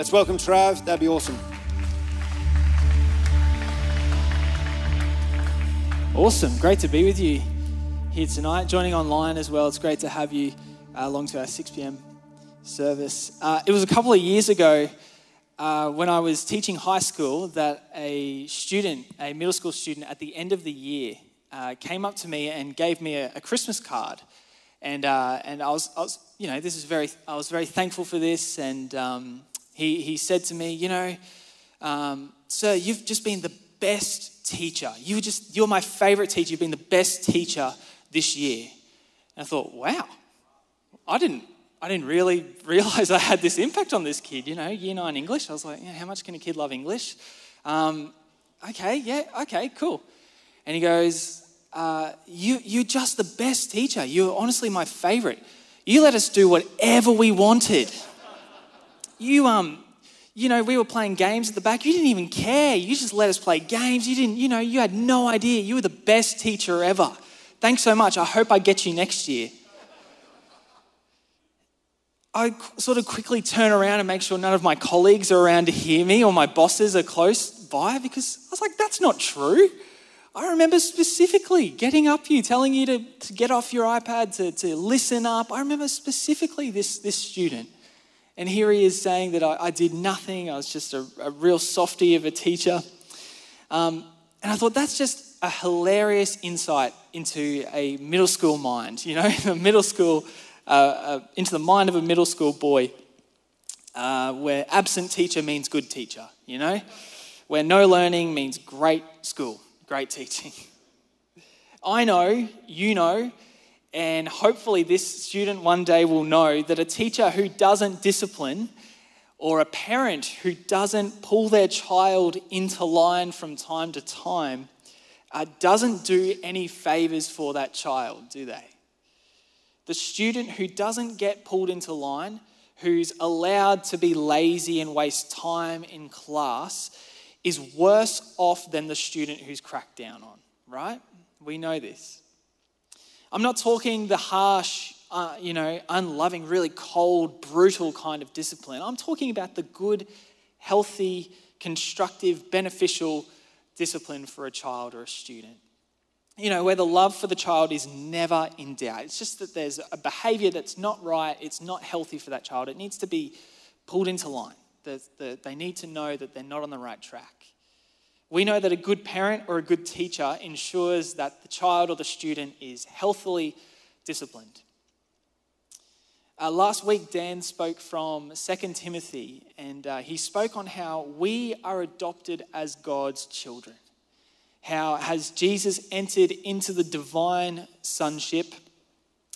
Let's welcome Trav. That'd be awesome. Awesome. Great to be with you here tonight. Joining online as well. It's great to have you uh, along to our 6 p.m. service. Uh, it was a couple of years ago uh, when I was teaching high school that a student, a middle school student, at the end of the year uh, came up to me and gave me a, a Christmas card. And, uh, and I, was, I was, you know, this is very, I was very thankful for this. And um, he, he said to me, you know, um, sir, you've just been the best teacher. You just, you're my favorite teacher. You've been the best teacher this year. And I thought, wow, I didn't, I didn't really realize I had this impact on this kid. You know, year nine English. I was like, yeah, how much can a kid love English? Um, okay, yeah, okay, cool. And he goes, uh, you, you're just the best teacher. You're honestly my favorite. You let us do whatever we wanted. You, um, you know, we were playing games at the back. You didn't even care. You just let us play games. You didn't, you know, you had no idea. You were the best teacher ever. Thanks so much. I hope I get you next year. I sort of quickly turn around and make sure none of my colleagues are around to hear me or my bosses are close by because I was like, that's not true. I remember specifically getting up you, telling you to, to get off your iPad, to, to listen up. I remember specifically this, this student. And here he is saying that I, I did nothing, I was just a, a real softy of a teacher. Um, and I thought that's just a hilarious insight into a middle school mind, you know, a middle school, uh, uh, into the mind of a middle school boy, uh, where absent teacher means good teacher, you know, where no learning means great school, great teaching. I know, you know, and hopefully, this student one day will know that a teacher who doesn't discipline or a parent who doesn't pull their child into line from time to time uh, doesn't do any favors for that child, do they? The student who doesn't get pulled into line, who's allowed to be lazy and waste time in class, is worse off than the student who's cracked down on, right? We know this. I'm not talking the harsh, uh, you know, unloving, really cold, brutal kind of discipline. I'm talking about the good, healthy, constructive, beneficial discipline for a child or a student. You know, where the love for the child is never in doubt. It's just that there's a behavior that's not right, it's not healthy for that child. It needs to be pulled into line. The, the, they need to know that they're not on the right track. We know that a good parent or a good teacher ensures that the child or the student is healthily disciplined. Uh, last week, Dan spoke from 2 Timothy, and uh, he spoke on how we are adopted as God's children. How, has Jesus entered into the divine sonship,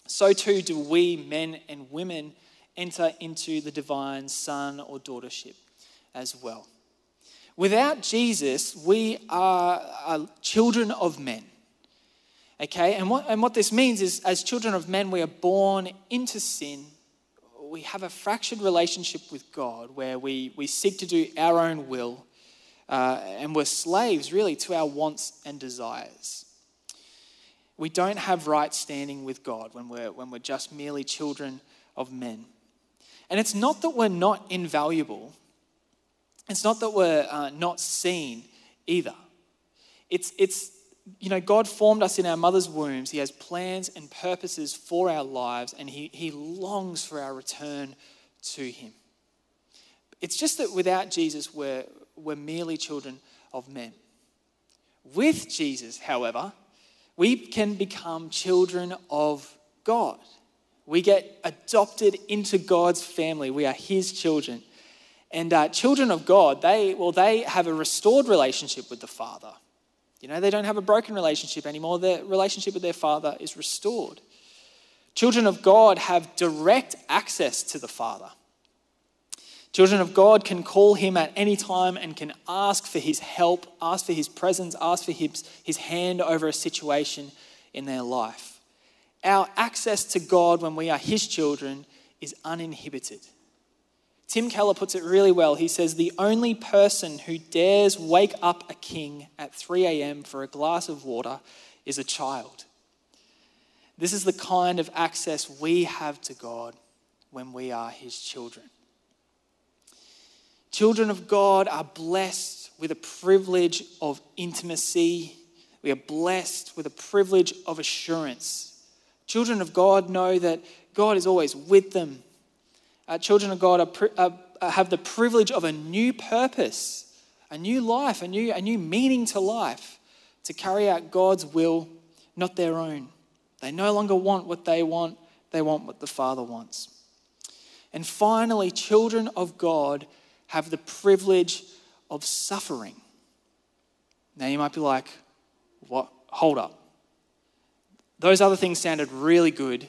so too do we, men and women, enter into the divine son or daughtership as well. Without Jesus, we are, are children of men. Okay, and what, and what this means is, as children of men, we are born into sin. We have a fractured relationship with God where we, we seek to do our own will, uh, and we're slaves really to our wants and desires. We don't have right standing with God when we're, when we're just merely children of men. And it's not that we're not invaluable, it's not that we're uh, not seen either. It's, it's, you know, God formed us in our mother's wombs. He has plans and purposes for our lives, and He, he longs for our return to Him. It's just that without Jesus, we're, we're merely children of men. With Jesus, however, we can become children of God. We get adopted into God's family. We are His children. And uh, children of God, they, well, they have a restored relationship with the Father. You know, they don't have a broken relationship anymore. Their relationship with their Father is restored. Children of God have direct access to the Father. Children of God can call Him at any time and can ask for His help, ask for His presence, ask for His, his hand over a situation in their life. Our access to God when we are His children is uninhibited. Tim Keller puts it really well. He says, The only person who dares wake up a king at 3 a.m. for a glass of water is a child. This is the kind of access we have to God when we are his children. Children of God are blessed with a privilege of intimacy. We are blessed with a privilege of assurance. Children of God know that God is always with them. Uh, children of God are, are, have the privilege of a new purpose, a new life, a new, a new meaning to life, to carry out God's will, not their own. They no longer want what they want, they want what the Father wants. And finally, children of God have the privilege of suffering. Now you might be like, what? Hold up. Those other things sounded really good,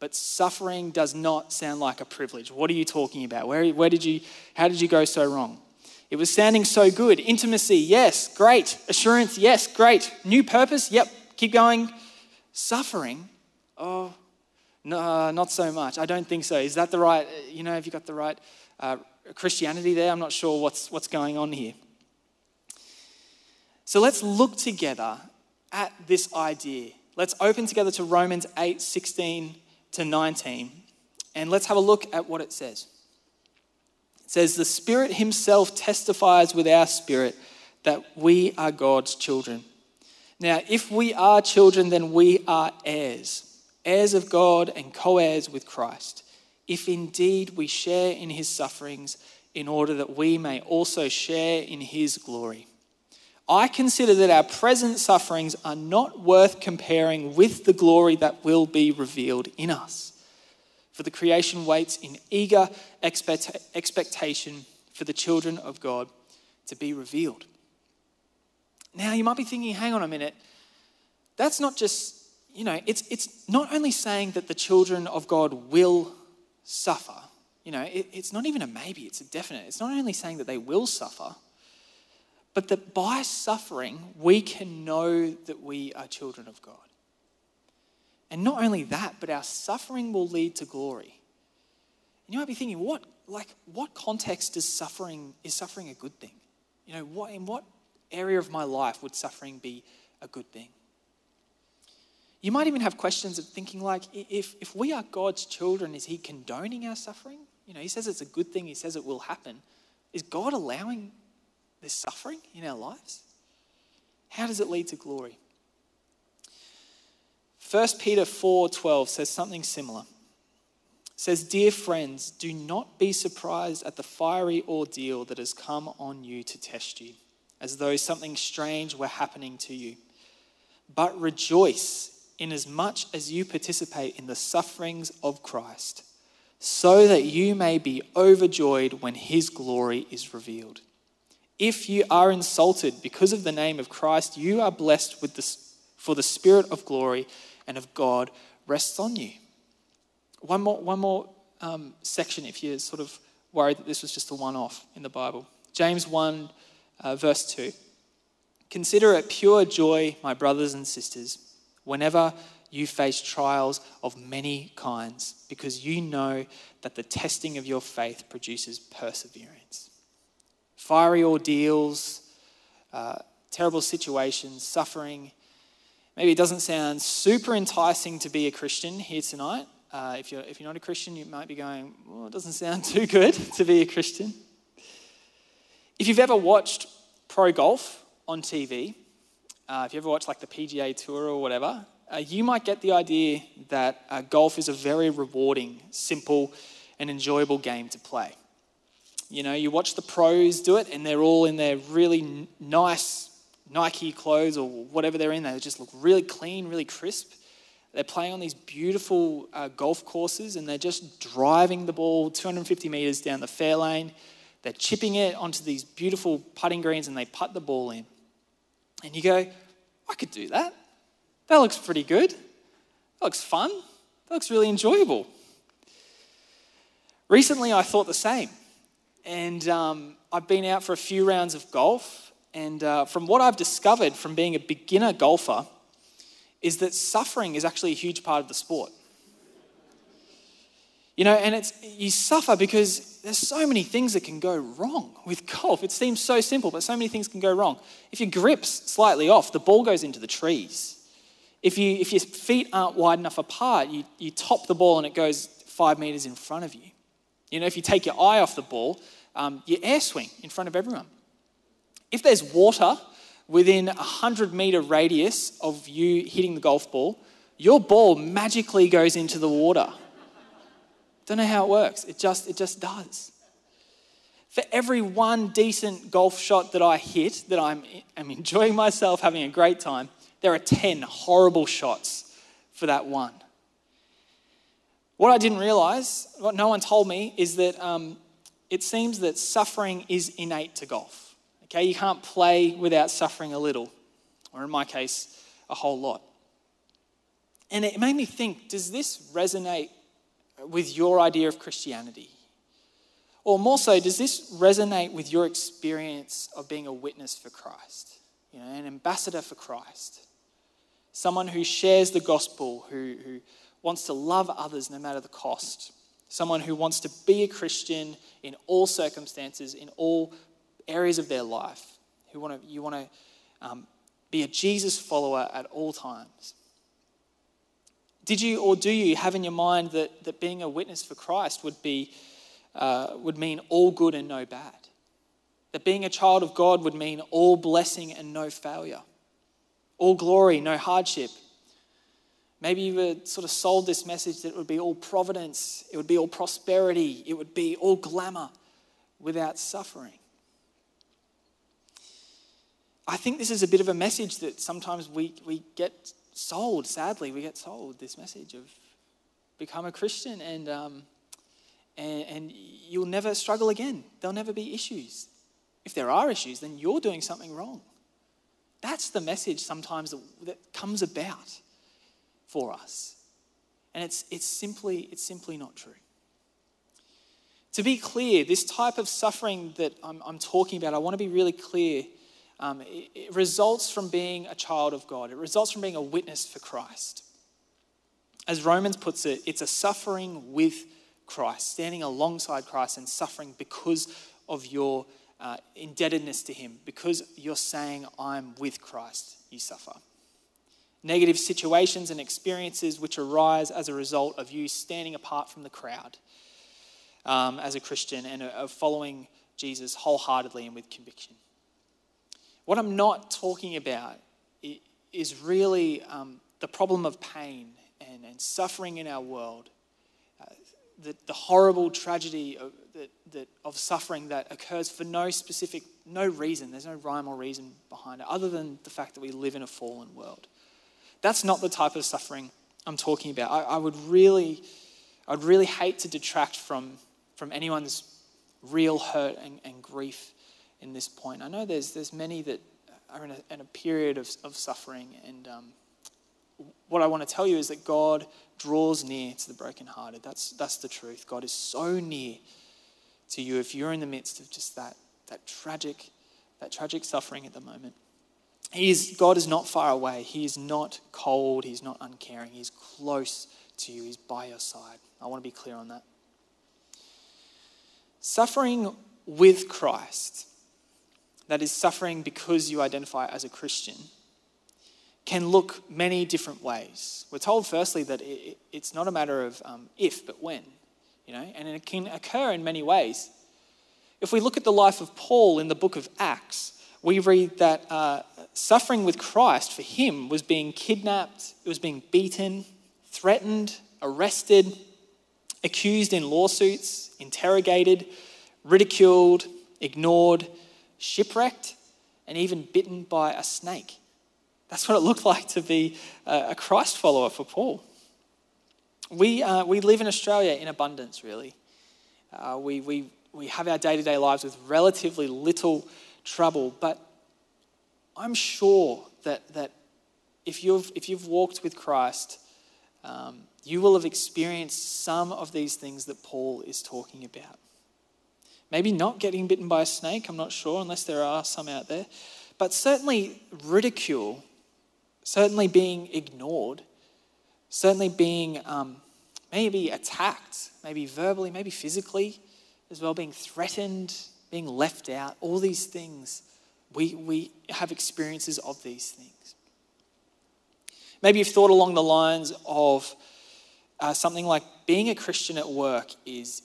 but suffering does not sound like a privilege. What are you talking about? Where, where did you, how did you go so wrong? It was sounding so good. Intimacy, yes, great. Assurance, yes, great. New purpose, yep, keep going. Suffering, oh, no, not so much. I don't think so. Is that the right, you know, have you got the right uh, Christianity there? I'm not sure what's, what's going on here. So let's look together at this idea. Let's open together to Romans 8 16 to 19, and let's have a look at what it says. It says, The Spirit Himself testifies with our spirit that we are God's children. Now, if we are children, then we are heirs, heirs of God and co heirs with Christ, if indeed we share in His sufferings, in order that we may also share in His glory. I consider that our present sufferings are not worth comparing with the glory that will be revealed in us. For the creation waits in eager expect- expectation for the children of God to be revealed. Now, you might be thinking, hang on a minute, that's not just, you know, it's, it's not only saying that the children of God will suffer, you know, it, it's not even a maybe, it's a definite. It's not only saying that they will suffer, but that by suffering, we can know that we are children of God. And not only that, but our suffering will lead to glory. And you might be thinking, what, like, what context is suffering, is suffering a good thing? You know, what, in what area of my life would suffering be a good thing? You might even have questions of thinking like, if, if we are God's children, is he condoning our suffering? You know, he says it's a good thing, he says it will happen. Is God allowing this suffering in our lives? How does it lead to glory? 1 Peter 4:12 says something similar. It says, "Dear friends, do not be surprised at the fiery ordeal that has come on you to test you, as though something strange were happening to you. But rejoice inasmuch as you participate in the sufferings of Christ, so that you may be overjoyed when his glory is revealed. If you are insulted because of the name of Christ, you are blessed with the, for the spirit of glory and of God rests on you. One more, one more um, section if you're sort of worried that this was just a one off in the Bible. James 1, uh, verse 2. Consider it pure joy, my brothers and sisters, whenever you face trials of many kinds, because you know that the testing of your faith produces perseverance. Fiery ordeals, uh, terrible situations, suffering, Maybe it doesn't sound super enticing to be a Christian here tonight. Uh, if, you're, if you're not a Christian, you might be going, well, it doesn't sound too good to be a Christian. If you've ever watched pro golf on TV, uh, if you ever watched like the PGA Tour or whatever, uh, you might get the idea that uh, golf is a very rewarding, simple, and enjoyable game to play. You know, you watch the pros do it, and they're all in their really nice Nike clothes or whatever they're in, they just look really clean, really crisp. They're playing on these beautiful uh, golf courses and they're just driving the ball 250 meters down the fair lane. They're chipping it onto these beautiful putting greens and they putt the ball in. And you go, I could do that. That looks pretty good. That looks fun. That looks really enjoyable. Recently, I thought the same. And um, I've been out for a few rounds of golf and uh, from what I've discovered from being a beginner golfer, is that suffering is actually a huge part of the sport. You know, and it's you suffer because there's so many things that can go wrong with golf. It seems so simple, but so many things can go wrong. If your grip's slightly off, the ball goes into the trees. If, you, if your feet aren't wide enough apart, you, you top the ball and it goes five meters in front of you. You know, if you take your eye off the ball, um, your air swing in front of everyone. If there's water within a 100 meter radius of you hitting the golf ball, your ball magically goes into the water. Don't know how it works. It just, it just does. For every one decent golf shot that I hit, that I'm, I'm enjoying myself, having a great time, there are 10 horrible shots for that one. What I didn't realize, what no one told me, is that um, it seems that suffering is innate to golf. Okay, you can't play without suffering a little, or in my case, a whole lot. And it made me think does this resonate with your idea of Christianity? Or more so, does this resonate with your experience of being a witness for Christ? You know, an ambassador for Christ. Someone who shares the gospel, who, who wants to love others no matter the cost. Someone who wants to be a Christian in all circumstances, in all areas of their life. Who want to, you want to um, be a Jesus follower at all times. Did you or do you have in your mind that, that being a witness for Christ would, be, uh, would mean all good and no bad? That being a child of God would mean all blessing and no failure, all glory, no hardship. Maybe you were sort of sold this message that it would be all providence, it would be all prosperity, it would be all glamour without suffering. I think this is a bit of a message that sometimes we, we get sold, sadly, we get sold this message of become a Christian and, um, and, and you'll never struggle again. There'll never be issues. If there are issues, then you're doing something wrong. That's the message sometimes that, that comes about for us. And it's, it's, simply, it's simply not true. To be clear, this type of suffering that I'm, I'm talking about, I want to be really clear um, it, it results from being a child of God, it results from being a witness for Christ. As Romans puts it, it's a suffering with Christ, standing alongside Christ and suffering because of your uh, indebtedness to Him, because you're saying, I'm with Christ, you suffer. Negative situations and experiences which arise as a result of you standing apart from the crowd um, as a Christian and of following Jesus wholeheartedly and with conviction. What I'm not talking about is really um, the problem of pain and, and, suffering in our world, uh, the, the, horrible tragedy of, that, that, of suffering that occurs for no specific, no reason. There's no rhyme or reason behind it, other than the fact that we live in a fallen world. That's not the type of suffering I'm talking about. I, I would really, I'd really hate to detract from, from anyone's real hurt and, and grief in this point. I know there's, there's many that are in a, in a period of, of suffering, and um, what I want to tell you is that God draws near to the brokenhearted. That's, that's the truth. God is so near to you if you're in the midst of just that, that tragic, that tragic suffering at the moment. He is, God is not far away. He is not cold. He's not uncaring. He's close to you. He's by your side. I want to be clear on that. Suffering with Christ that is suffering because you identify as a Christian can look many different ways. We're told, firstly, that it's not a matter of um, if, but when, you know, and it can occur in many ways. If we look at the life of Paul in the book of Acts, we read that uh, suffering with Christ for him was being kidnapped, it was being beaten, threatened, arrested, accused in lawsuits, interrogated, ridiculed, ignored, shipwrecked, and even bitten by a snake. That's what it looked like to be a Christ follower for Paul. We, uh, we live in Australia in abundance, really. Uh, we, we, we have our day to day lives with relatively little trouble, but I'm sure that, that if, you've, if you've walked with Christ, um, you will have experienced some of these things that Paul is talking about. Maybe not getting bitten by a snake, I'm not sure, unless there are some out there. But certainly ridicule, certainly being ignored, certainly being um, maybe attacked, maybe verbally, maybe physically as well, being threatened, being left out, all these things. We, we have experiences of these things. Maybe you've thought along the lines of uh, something like being a Christian at work is,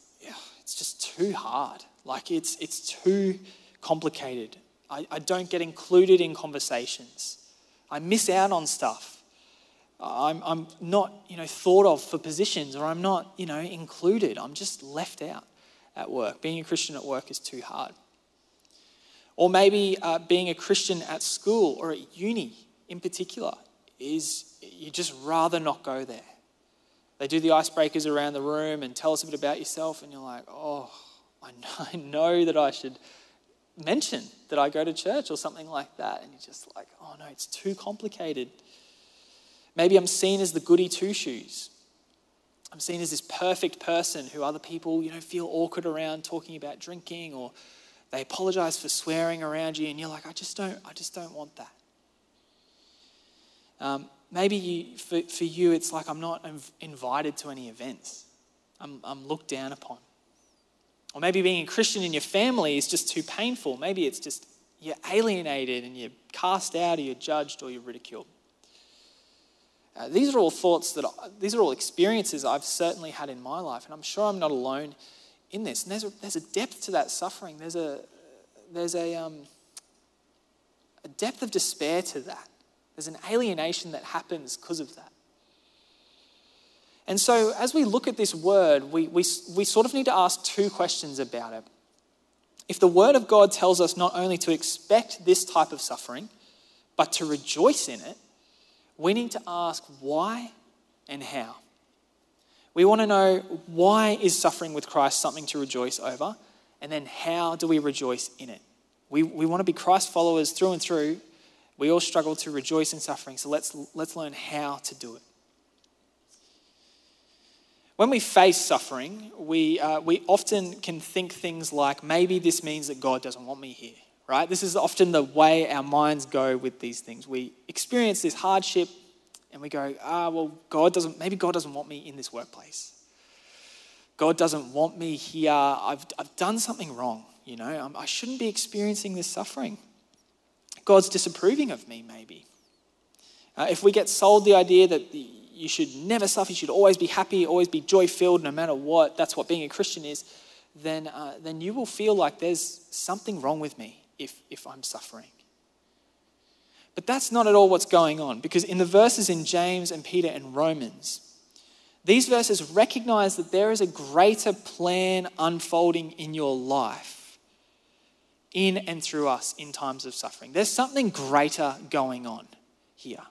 it's just too hard. Like it's, it's too complicated. I, I don't get included in conversations. I miss out on stuff. I'm, I'm not, you know, thought of for positions or I'm not, you know, included. I'm just left out at work. Being a Christian at work is too hard. Or maybe uh, being a Christian at school or at uni in particular is you just rather not go there. They do the icebreakers around the room and tell us a bit about yourself, and you're like, oh, I know that I should mention that I go to church or something like that. And you're just like, oh no, it's too complicated. Maybe I'm seen as the goody two shoes. I'm seen as this perfect person who other people, you know, feel awkward around talking about drinking or they apologize for swearing around you and you're like, I just don't, I just don't want that. Um, maybe you, for, for you, it's like I'm not invited to any events. I'm, I'm looked down upon. Or maybe being a Christian in your family is just too painful. Maybe it's just you're alienated and you're cast out or you're judged or you're ridiculed. Uh, these are all thoughts that, these are all experiences I've certainly had in my life, and I'm sure I'm not alone in this. And there's a, there's a depth to that suffering. There's a, there's a, um, a depth of despair to that. There's an alienation that happens because of that. And so, as we look at this word, we, we, we sort of need to ask two questions about it. If the word of God tells us not only to expect this type of suffering, but to rejoice in it, we need to ask why and how. We want to know why is suffering with Christ something to rejoice over, and then how do we rejoice in it? We, we want to be Christ followers through and through. We all struggle to rejoice in suffering, so let's, let's learn how to do it. When we face suffering, we, uh, we often can think things like maybe this means that God doesn't want me here, right? This is often the way our minds go with these things. We experience this hardship, and we go, ah, well, God doesn't, maybe God doesn't want me in this workplace. God doesn't want me here. I've, I've done something wrong, you know. I shouldn't be experiencing this suffering. God's disapproving of me, maybe. Uh, if we get sold the idea that the, you should never suffer, you should always be happy, always be joy filled, no matter what, that's what being a Christian is, then, uh, then you will feel like there's something wrong with me if, if I'm suffering. But that's not at all what's going on because in the verses in James and Peter and Romans, these verses recognize that there is a greater plan unfolding in your life, in and through us in times of suffering. There's something greater going on here.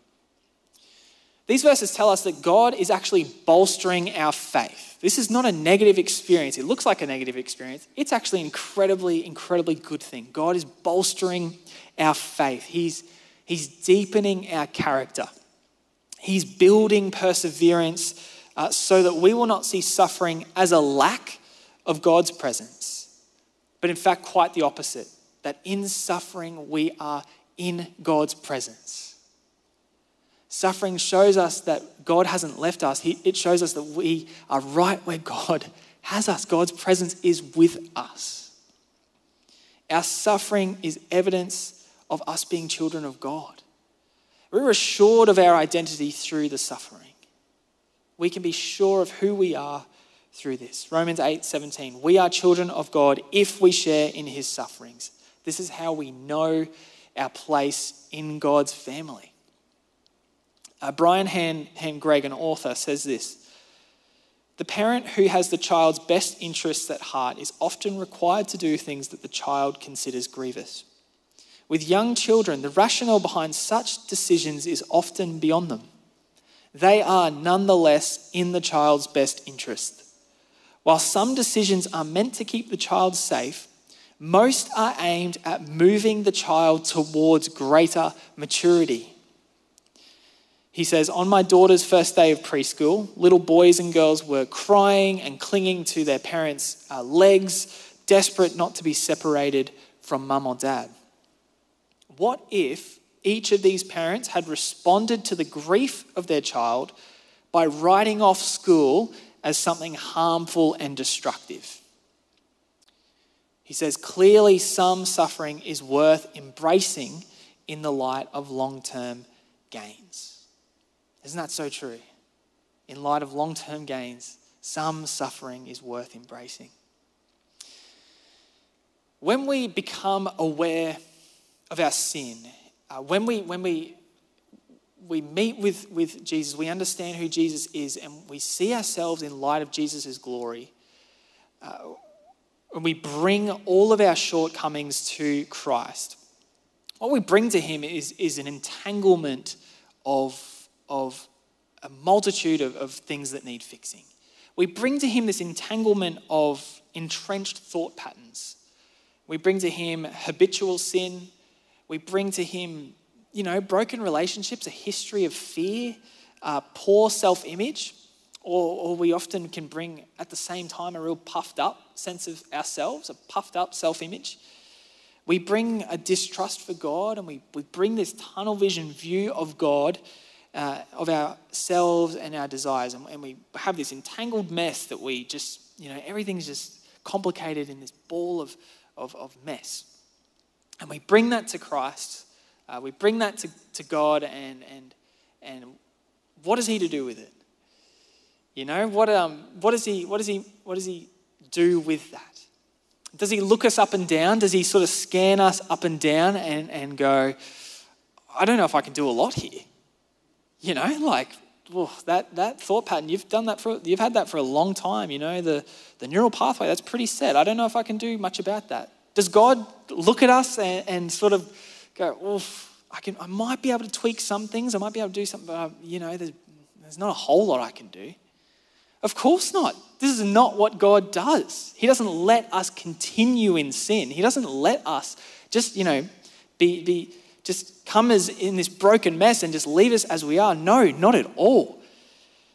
These verses tell us that God is actually bolstering our faith. This is not a negative experience. It looks like a negative experience. It's actually an incredibly, incredibly good thing. God is bolstering our faith. He's He's deepening our character. He's building perseverance uh, so that we will not see suffering as a lack of God's presence, but in fact, quite the opposite that in suffering we are in God's presence. Suffering shows us that God hasn't left us, it shows us that we are right where God has us. God's presence is with us. Our suffering is evidence of us being children of God. We're assured of our identity through the suffering. We can be sure of who we are through this. Romans 8 17. We are children of God if we share in his sufferings. This is how we know our place in God's family. Uh, Brian Han, Han Gregg, an author, says this The parent who has the child's best interests at heart is often required to do things that the child considers grievous. With young children, the rationale behind such decisions is often beyond them. They are nonetheless in the child's best interest. While some decisions are meant to keep the child safe, most are aimed at moving the child towards greater maturity. He says, On my daughter's first day of preschool, little boys and girls were crying and clinging to their parents' uh, legs, desperate not to be separated from mum or dad. What if each of these parents had responded to the grief of their child by writing off school as something harmful and destructive? He says, clearly, some suffering is worth embracing in the light of long term gains. Isn't that so true? In light of long term gains, some suffering is worth embracing. when we become aware of our sin, uh, when we, when we, we meet with, with Jesus, we understand who Jesus is, and we see ourselves in light of Jesus' glory, uh, and we bring all of our shortcomings to Christ, what we bring to Him is, is an entanglement of, of a multitude of, of things that need fixing. We bring to Him this entanglement of entrenched thought patterns. We bring to Him habitual sin. We bring to Him, you know, broken relationships, a history of fear, uh, poor self image. Or, or we often can bring at the same time a real puffed up sense of ourselves, a puffed up self image. We bring a distrust for God and we, we bring this tunnel vision view of God, uh, of ourselves and our desires. And, and we have this entangled mess that we just, you know, everything's just complicated in this ball of, of, of mess. And we bring that to Christ. Uh, we bring that to, to God, and, and, and what is He to do with it? You know, what, um, what, does he, what, does he, what does He do with that? Does He look us up and down? Does He sort of scan us up and down and, and go, I don't know if I can do a lot here? You know, like, oh, that, that thought pattern, you've done that for, you've had that for a long time, you know, the, the neural pathway, that's pretty set. I don't know if I can do much about that. Does God look at us and, and sort of go, oof, I, can, I might be able to tweak some things, I might be able to do something, but, uh, you know, there's, there's not a whole lot I can do. Of course not. This is not what God does. He doesn't let us continue in sin. He doesn't let us just, you know, be, be just come as in this broken mess and just leave us as we are. No, not at all.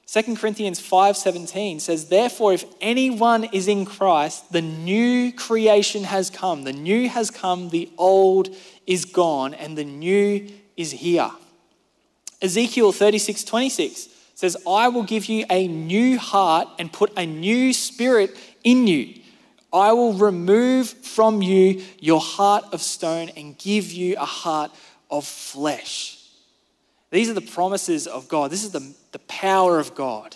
2 Corinthians 5:17 says, "Therefore if anyone is in Christ, the new creation has come. The new has come, the old is gone, and the new is here." Ezekiel 36:26 says, "I will give you a new heart and put a new spirit in you. I will remove from you your heart of stone and give you a heart of flesh." These are the promises of God. This is the, the power of God.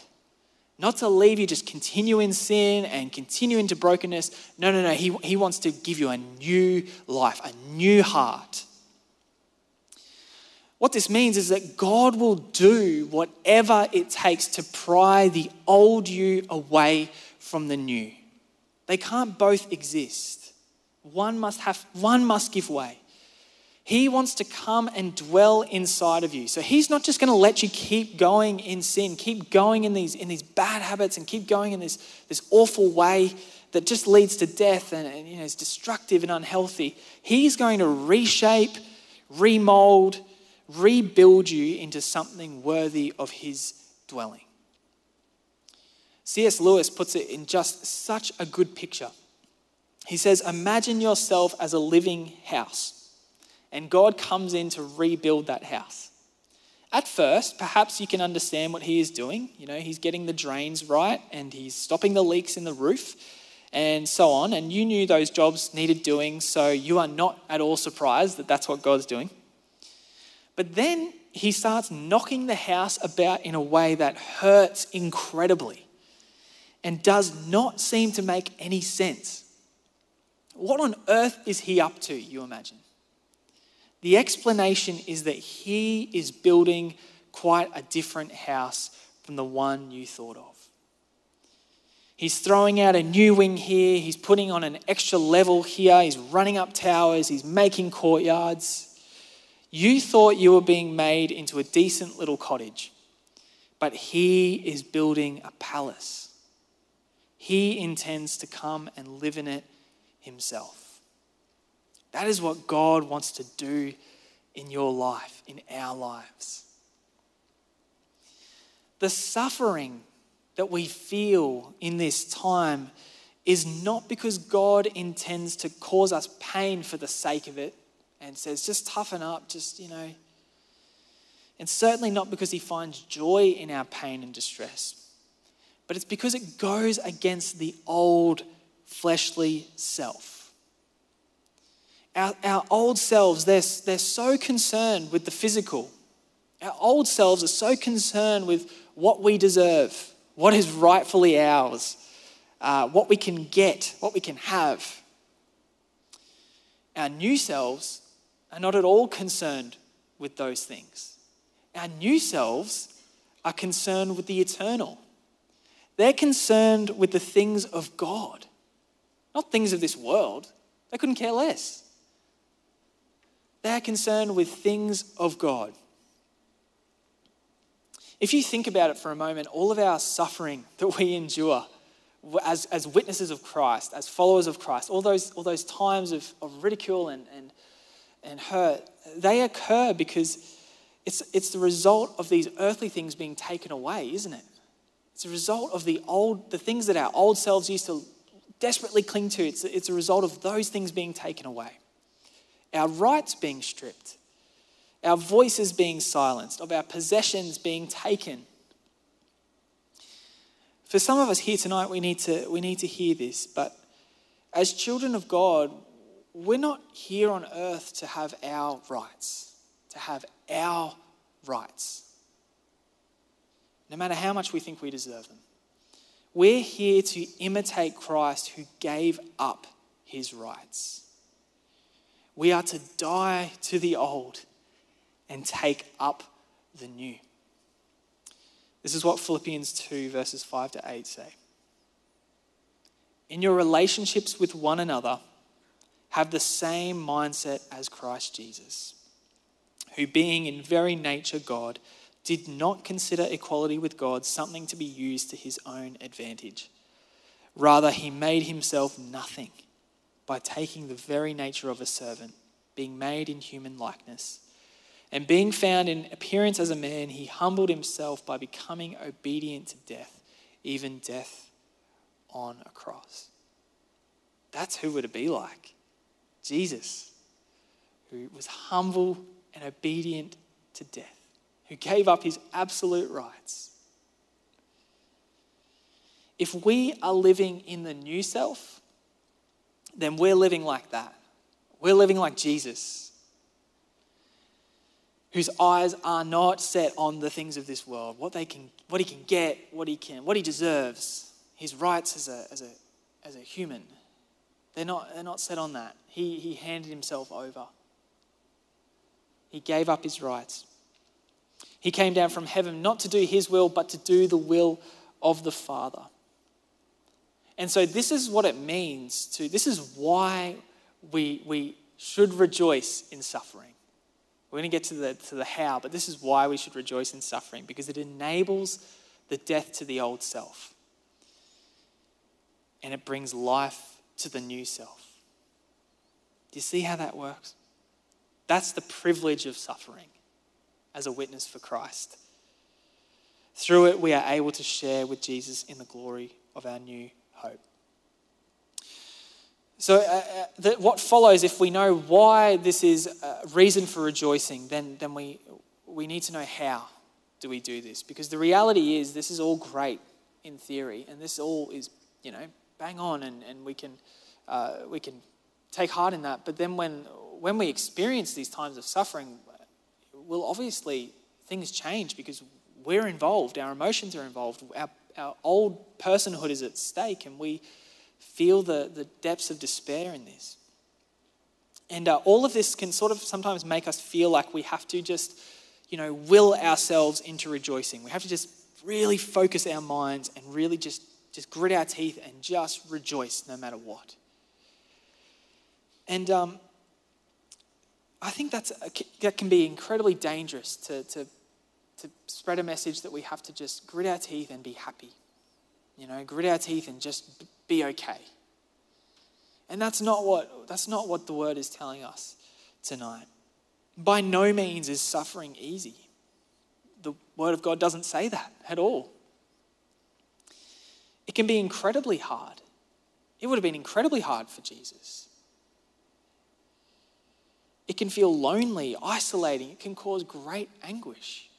Not to leave you just continue in sin and continue into brokenness. No, no, no. He, he wants to give you a new life, a new heart. What this means is that God will do whatever it takes to pry the old you away from the new. They can't both exist. One must have one must give way. He wants to come and dwell inside of you. So he's not just going to let you keep going in sin, keep going in these, in these bad habits and keep going in this, this awful way that just leads to death and, and you know, is destructive and unhealthy. He's going to reshape, remold, rebuild you into something worthy of his dwelling. C.S. Lewis puts it in just such a good picture. He says, Imagine yourself as a living house and God comes in to rebuild that house. At first, perhaps you can understand what he is doing. You know, he's getting the drains right and he's stopping the leaks in the roof and so on. And you knew those jobs needed doing, so you are not at all surprised that that's what God's doing. But then he starts knocking the house about in a way that hurts incredibly and does not seem to make any sense. What on earth is he up to, you imagine? The explanation is that he is building quite a different house from the one you thought of. He's throwing out a new wing here, he's putting on an extra level here, he's running up towers, he's making courtyards. You thought you were being made into a decent little cottage, but he is building a palace. He intends to come and live in it himself. That is what God wants to do in your life, in our lives. The suffering that we feel in this time is not because God intends to cause us pain for the sake of it and says, just toughen up, just, you know. And certainly not because He finds joy in our pain and distress, but it's because it goes against the old fleshly self. Our, our old selves, they're, they're so concerned with the physical. Our old selves are so concerned with what we deserve, what is rightfully ours, uh, what we can get, what we can have. Our new selves are not at all concerned with those things. Our new selves are concerned with the eternal. They're concerned with the things of God, not things of this world. They couldn't care less. They're concerned with things of God. If you think about it for a moment, all of our suffering that we endure as, as witnesses of Christ, as followers of Christ, all those, all those times of, of ridicule and, and, and hurt, they occur because it's, it's the result of these earthly things being taken away, isn't it? It's a result of the old, the things that our old selves used to desperately cling to. It's, it's a result of those things being taken away. Our rights being stripped our voices being silenced, of our possessions being taken. For some of us here tonight, we need to, we need to hear this, but as children of God, we're not here on earth to have our rights, to have our rights, no matter how much we think we deserve them. We're here to imitate Christ who gave up his rights. We are to die to the old and take up the new. This is what Philippians 2, verses 5 to 8 say. In your relationships with one another, have the same mindset as Christ Jesus, who, being in very nature God, did not consider equality with God something to be used to his own advantage. Rather, he made himself nothing by taking the very nature of a servant, being made in human likeness and being found in appearance as a man, he humbled himself by becoming obedient to death, even death on a cross. That's who we're to be like Jesus, who was humble and obedient to death, who gave up his absolute rights. If we are living in the new self, then we're living like that. We're living like Jesus whose eyes are not set on the things of this world, what, they can, what he can get, what he can, what he deserves, his rights as a, as a, as a human. They're not, they're not set on that. He, he handed himself over. He gave up his rights. He came down from heaven not to do his will, but to do the will of the Father. And so, this is what it means to, this is why we, we should rejoice in suffering. We're going to get to the, to the how, but this is why we should rejoice in suffering because it enables the death to the old self and it brings life to the new self. Do you see how that works? That's the privilege of suffering as a witness for Christ. Through it, we are able to share with Jesus in the glory of our new hope. So, uh, uh, the, what follows, if we know why this is a reason for rejoicing, then, then we, we need to know how do we do this. Because the reality is, this is all great in theory, and this all is, you know, bang on, and, and we, can, uh, we can take heart in that. But then when, when we experience these times of suffering, well, obviously things change because we're involved, our emotions are involved, our, our old personhood is at stake, and we feel the, the depths of despair in this. And uh, all of this can sort of sometimes make us feel like we have to just, you know, will ourselves into rejoicing. We have to just really focus our minds and really just, just grit our teeth and just rejoice no matter what. And um, I think that's that can be incredibly dangerous to, to, to spread a message that we have to just grit our teeth and be happy. You know, grit our teeth and just be okay. And that's not what, that's not what the word is telling us tonight. By no means is suffering easy. The word of God doesn't say that at all. It can be incredibly hard. It would have been incredibly hard for Jesus. It can feel lonely, isolating. It can cause great anguish.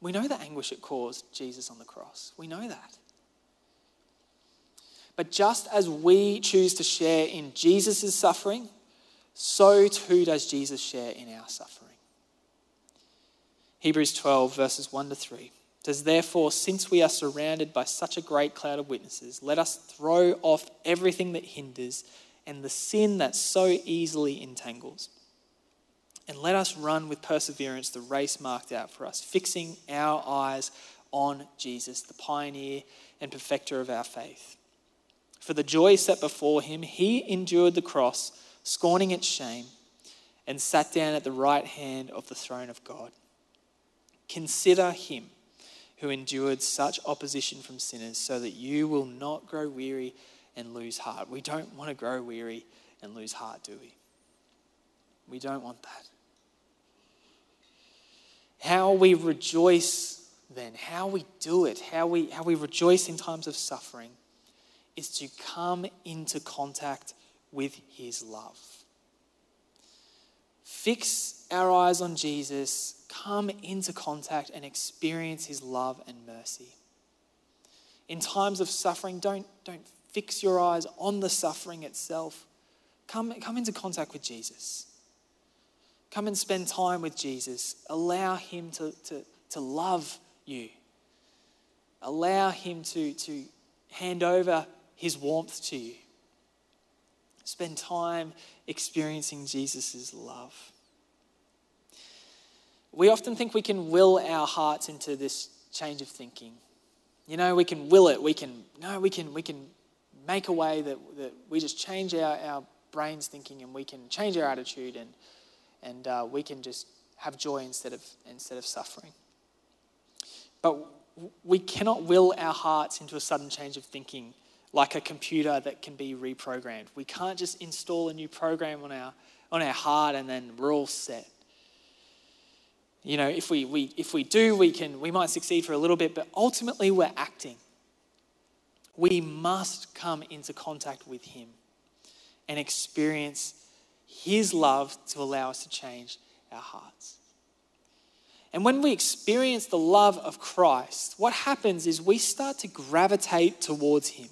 We know the anguish it caused Jesus on the cross. We know that. But just as we choose to share in Jesus' suffering, so too does Jesus share in our suffering. Hebrews 12, verses 1 to 3 says, Therefore, since we are surrounded by such a great cloud of witnesses, let us throw off everything that hinders and the sin that so easily entangles. And let us run with perseverance the race marked out for us, fixing our eyes on Jesus, the pioneer and perfecter of our faith. For the joy set before him, he endured the cross, scorning its shame, and sat down at the right hand of the throne of God. Consider him who endured such opposition from sinners, so that you will not grow weary and lose heart. We don't want to grow weary and lose heart, do we? We don't want that. How we rejoice then, how we do it, how we, how we rejoice in times of suffering, is to come into contact with His love. Fix our eyes on Jesus, come into contact and experience His love and mercy. In times of suffering, don't, don't fix your eyes on the suffering itself. Come, come into contact with Jesus. Come and spend time with Jesus. Allow Him to, to, to love you. Allow Him to, to hand over His warmth to you. Spend time experiencing Jesus' love. We often think we can will our hearts into this change of thinking. You know, we can will it. We can, no, we can, we can make a way that, that we just change our, our brains thinking and we can change our attitude and, and uh, we can just have joy instead of, instead of suffering. But we cannot will our hearts into a sudden change of thinking like a computer that can be reprogrammed. We can't just install a new program on our, on our heart and then we're all set. You know, if we, we, if we do, we, can, we might succeed for a little bit, but ultimately we're acting we must come into contact with Him and experience His love to allow us to change our hearts. And when we experience the love of Christ, what happens is we start to gravitate towards Him.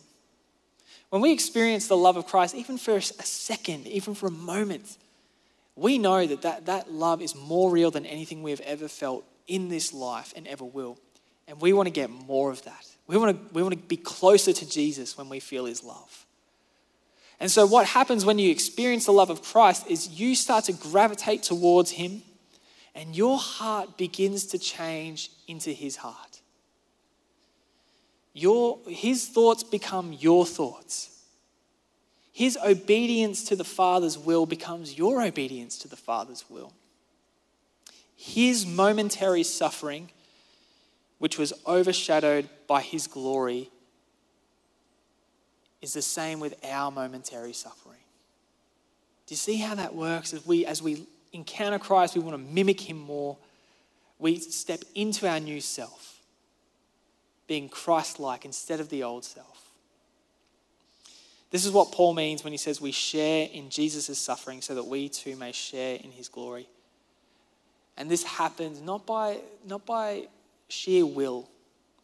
When we experience the love of Christ, even for a second, even for a moment, we know that that, that love is more real than anything we have ever felt in this life and ever will. And we want to get more of that. We want to, we want to be closer to Jesus when we feel his love. And so, what happens when you experience the love of Christ is you start to gravitate towards him, and your heart begins to change into his heart. Your, his thoughts become your thoughts. His obedience to the Father's will becomes your obedience to the Father's will. His momentary suffering which was overshadowed by his glory, is the same with our momentary suffering. Do you see how that works? As we, as we encounter Christ, we want to mimic him more. We step into our new self, being Christ like instead of the old self. This is what Paul means when he says we share in Jesus' suffering so that we too may share in his glory. And this happens not by, not by sheer will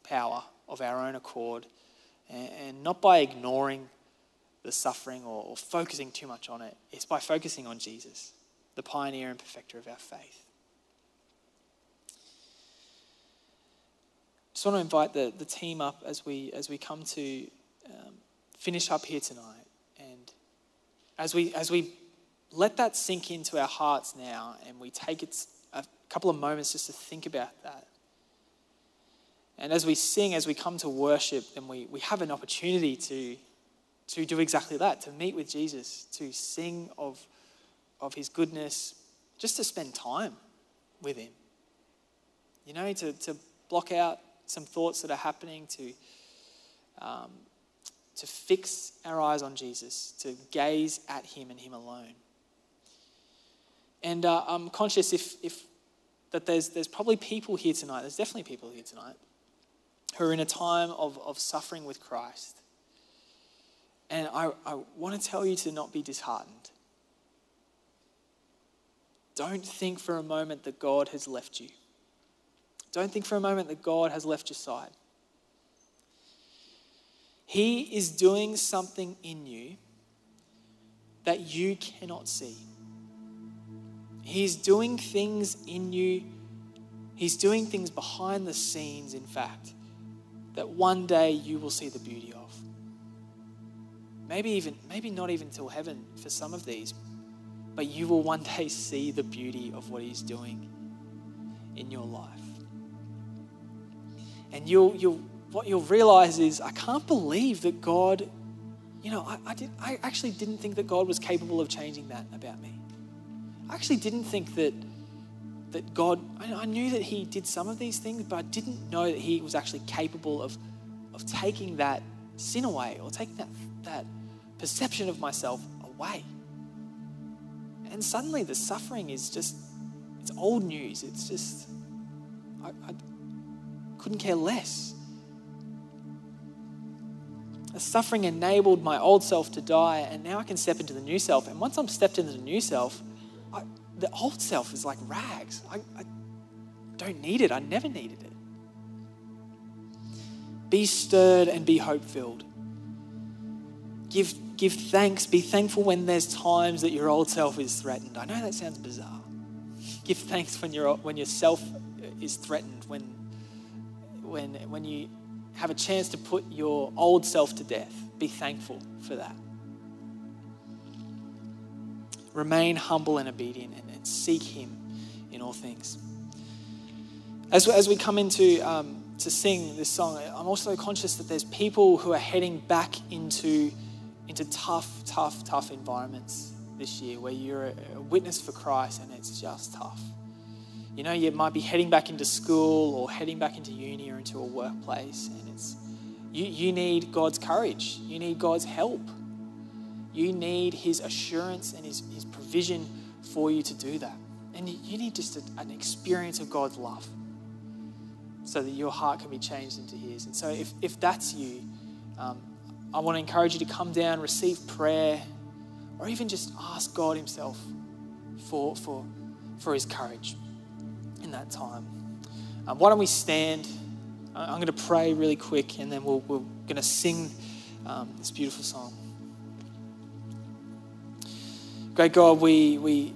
power of our own accord and, not by ignoring the suffering or, or focusing too much on it. It's by focusing on Jesus, the pioneer and perfecter of our faith. Just want to invite the, the team up as we as we come to um, finish up here tonight, and as we as we let that sink into our hearts now, and we take it a couple of moments just to think about that. And as we sing, as we come to worship, then we, we have an opportunity to, to do exactly that, to meet with Jesus, to sing of, of his goodness, just to spend time with him. You know, to, to block out some thoughts that are happening, to, um, to fix our eyes on Jesus, to gaze at him and him alone. And uh, I'm conscious if, if that there's, there's probably people here tonight, there's definitely people here tonight who are in a time of, of suffering with Christ. And I, I want to tell you to not be disheartened. Don't think for a moment that God has left you. Don't think for a moment that God has left your side. He is doing something in you that you cannot see. He's doing things in you, He's doing things behind the scenes, in fact, that one day you will see the beauty of. maybe even maybe not even till heaven for some of these, but you will one day see the beauty of what He's doing in your life. And you'll, you'll, what you'll realize is, I can't believe that God, you know, I, I, did, I actually didn't think that God was capable of changing that about me. I actually didn't think that, that God, I, knew that He did some of these things, but I didn't know that He was actually capable of, of taking that sin away or taking that, that perception of myself away. And suddenly the suffering is just, it's old news. It's just, I, I couldn't care less. The suffering enabled my old self to die, and now I can step into the new self. And once I'm stepped into the new self, the old self is like rags. I, I don't need it. I never needed it. Be stirred and be hope filled. Give, give thanks. Be thankful when there's times that your old self is threatened. I know that sounds bizarre. Give thanks when, your when your self is threatened, when, when, when you have a chance to put your old self to death. Be thankful for that. Remain humble and obedient and, and seek Him in all things. As, as we come into um, to sing this song, I'm also conscious that there's people who are heading back into, into tough, tough, tough environments this year where you're a, witness for Christ and it's just tough. You know, you might be heading back into school or heading back into uni or into a workplace, and it's you, you need God's courage. You need God's help. You need His assurance and His, His provision for you to do that. And you need just a, an experience of God's love so that your heart can be changed into His. And so, if, if that's you, um, I want to encourage you to come down, receive prayer, or even just ask God Himself for, for, for His courage in that time. Um, why don't we stand? I'm going to pray really quick and then we we are going to sing um, this beautiful song. Great God, we, we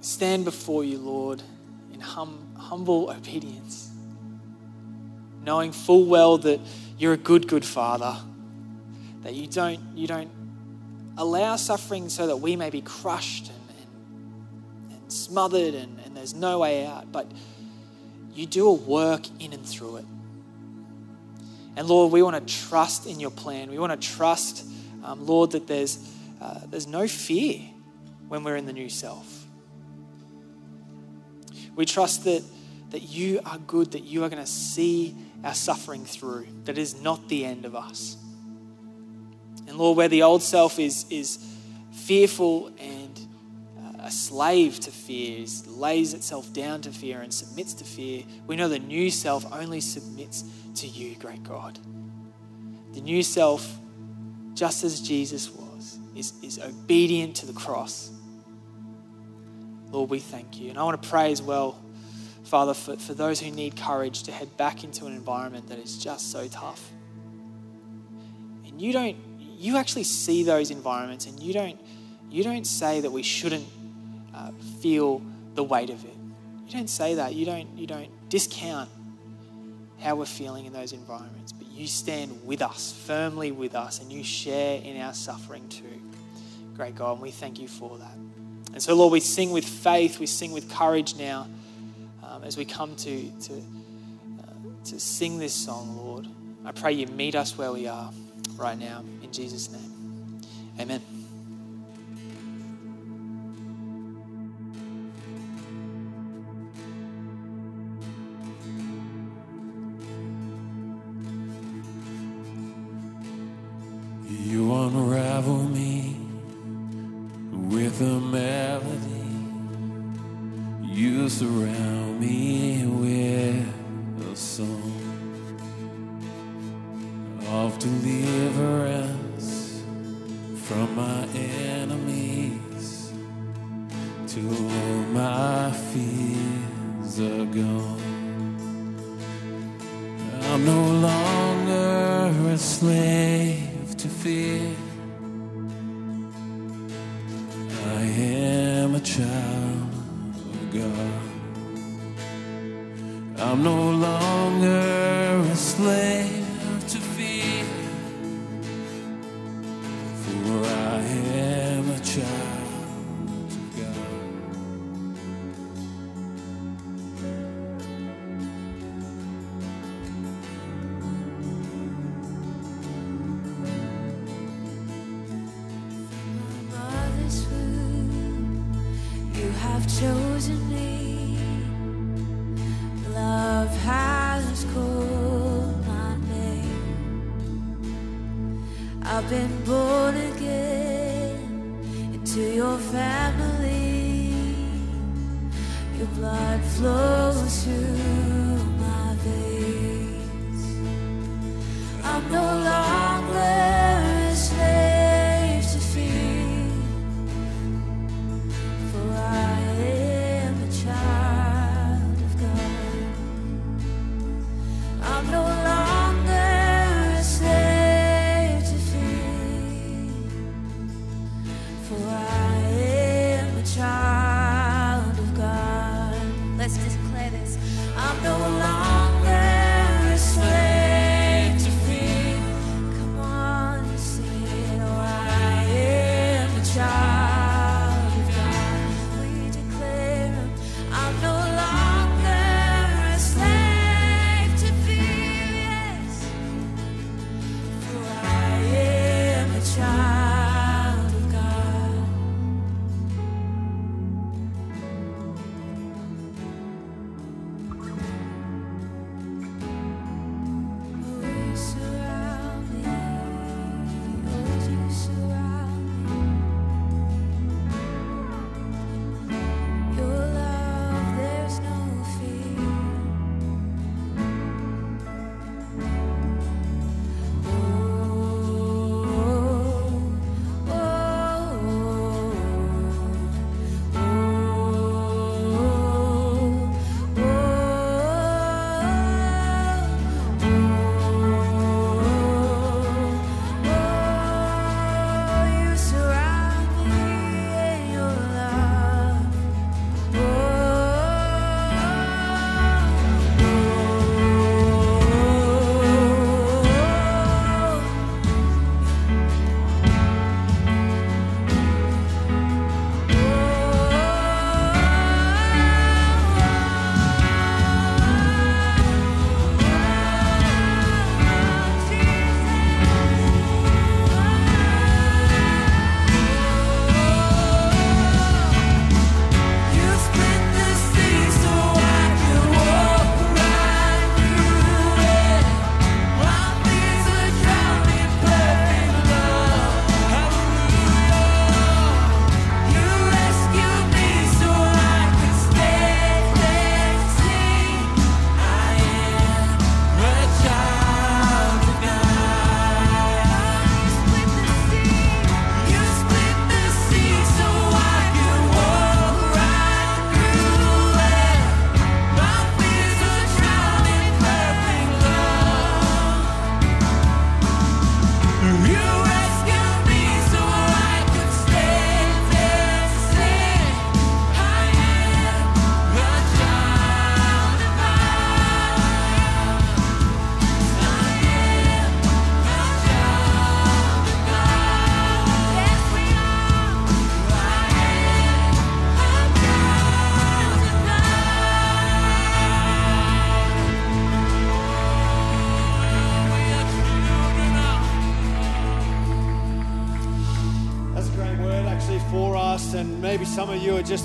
stand before you, Lord, in hum, humble obedience, knowing full well that you're a good, good Father, that you don't, you don't allow suffering so that we may be crushed and, and, and smothered and, and there's no way out, but you do a work in and through it. And Lord, we want to trust in your plan. We want to trust, um, Lord, that there's, uh, there's no fear when we're in the new self. We trust that, that you are good, that you are going to see our suffering through, that is not the end of us. And Lord, where the old self is, is fearful and uh, a slave to fear, lays itself down to fear and submits to fear, we know the new self only submits to you, great God. The new self, just as Jesus was, is, is obedient to the cross. Lord, we thank you. And I want to pray as well, Father, for, for those who need courage to head back into an environment that is just so tough. And you don't, you actually see those environments and you don't, you don't say that we shouldn't uh, feel the weight of it. You don't say that. You don't, you don't discount how we're feeling in those environments, but you stand with us, firmly with us, and you share in our suffering too. Great God, and we thank you for that. And so, Lord, we sing with faith, we sing with courage now um, as we come to, to, uh, to sing this song, Lord. I pray you meet us where we are right now. In Jesus' name, amen. I've been born again into your family. Your blood flows through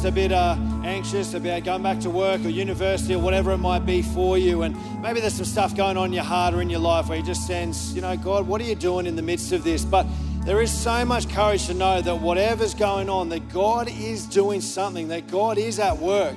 just a bit uh, anxious about going back to work or university or whatever it might be for you, and maybe there's some stuff going on in your heart or in your life where you just sense, you know, God, what are you doing in the midst of this? But there is so much courage to know that whatever's going on, that God is doing something, that God is at work,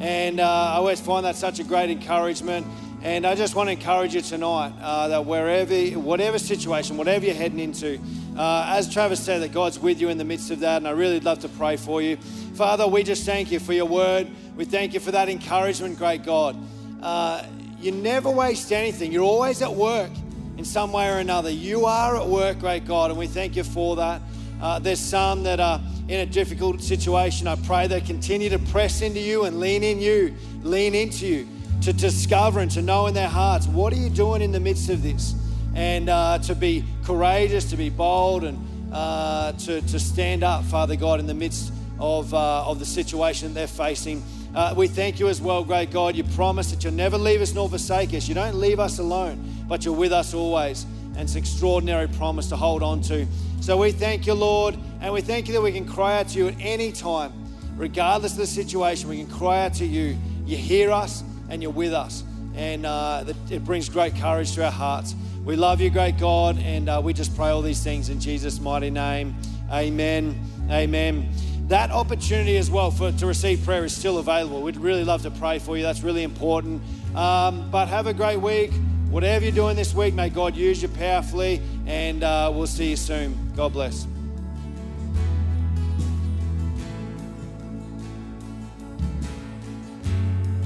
and uh, I always find that such a great encouragement. And I just want to encourage you tonight uh, that wherever, whatever situation, whatever you're heading into, uh, as Travis said, that God's with you in the midst of that. And I really love to pray for you. Father, we just thank you for your word. We thank you for that encouragement, great God. Uh, you never waste anything, you're always at work in some way or another. You are at work, great God, and we thank you for that. Uh, there's some that are in a difficult situation. I pray they continue to press into you and lean in you, lean into you to discover and to know in their hearts what are you doing in the midst of this, and uh, to be courageous, to be bold, and uh, to, to stand up, Father God, in the midst of, uh, of the situation they're facing. Uh, we thank you as well, great God. You promise that you'll never leave us nor forsake us. You don't leave us alone, but you're with us always. And it's an extraordinary promise to hold on to. So we thank you, Lord, and we thank you that we can cry out to you at any time. regardless of the situation, we can cry out to you. You hear us and you're with us. And uh, it brings great courage to our hearts. We love you, great God, and uh, we just pray all these things in Jesus' mighty name. Amen. Amen. That opportunity as well for to receive prayer is still available. We'd really love to pray for you. That's really important. Um, but have a great week. Whatever you're doing this week, may God use you powerfully, and uh, we'll see you soon. God bless.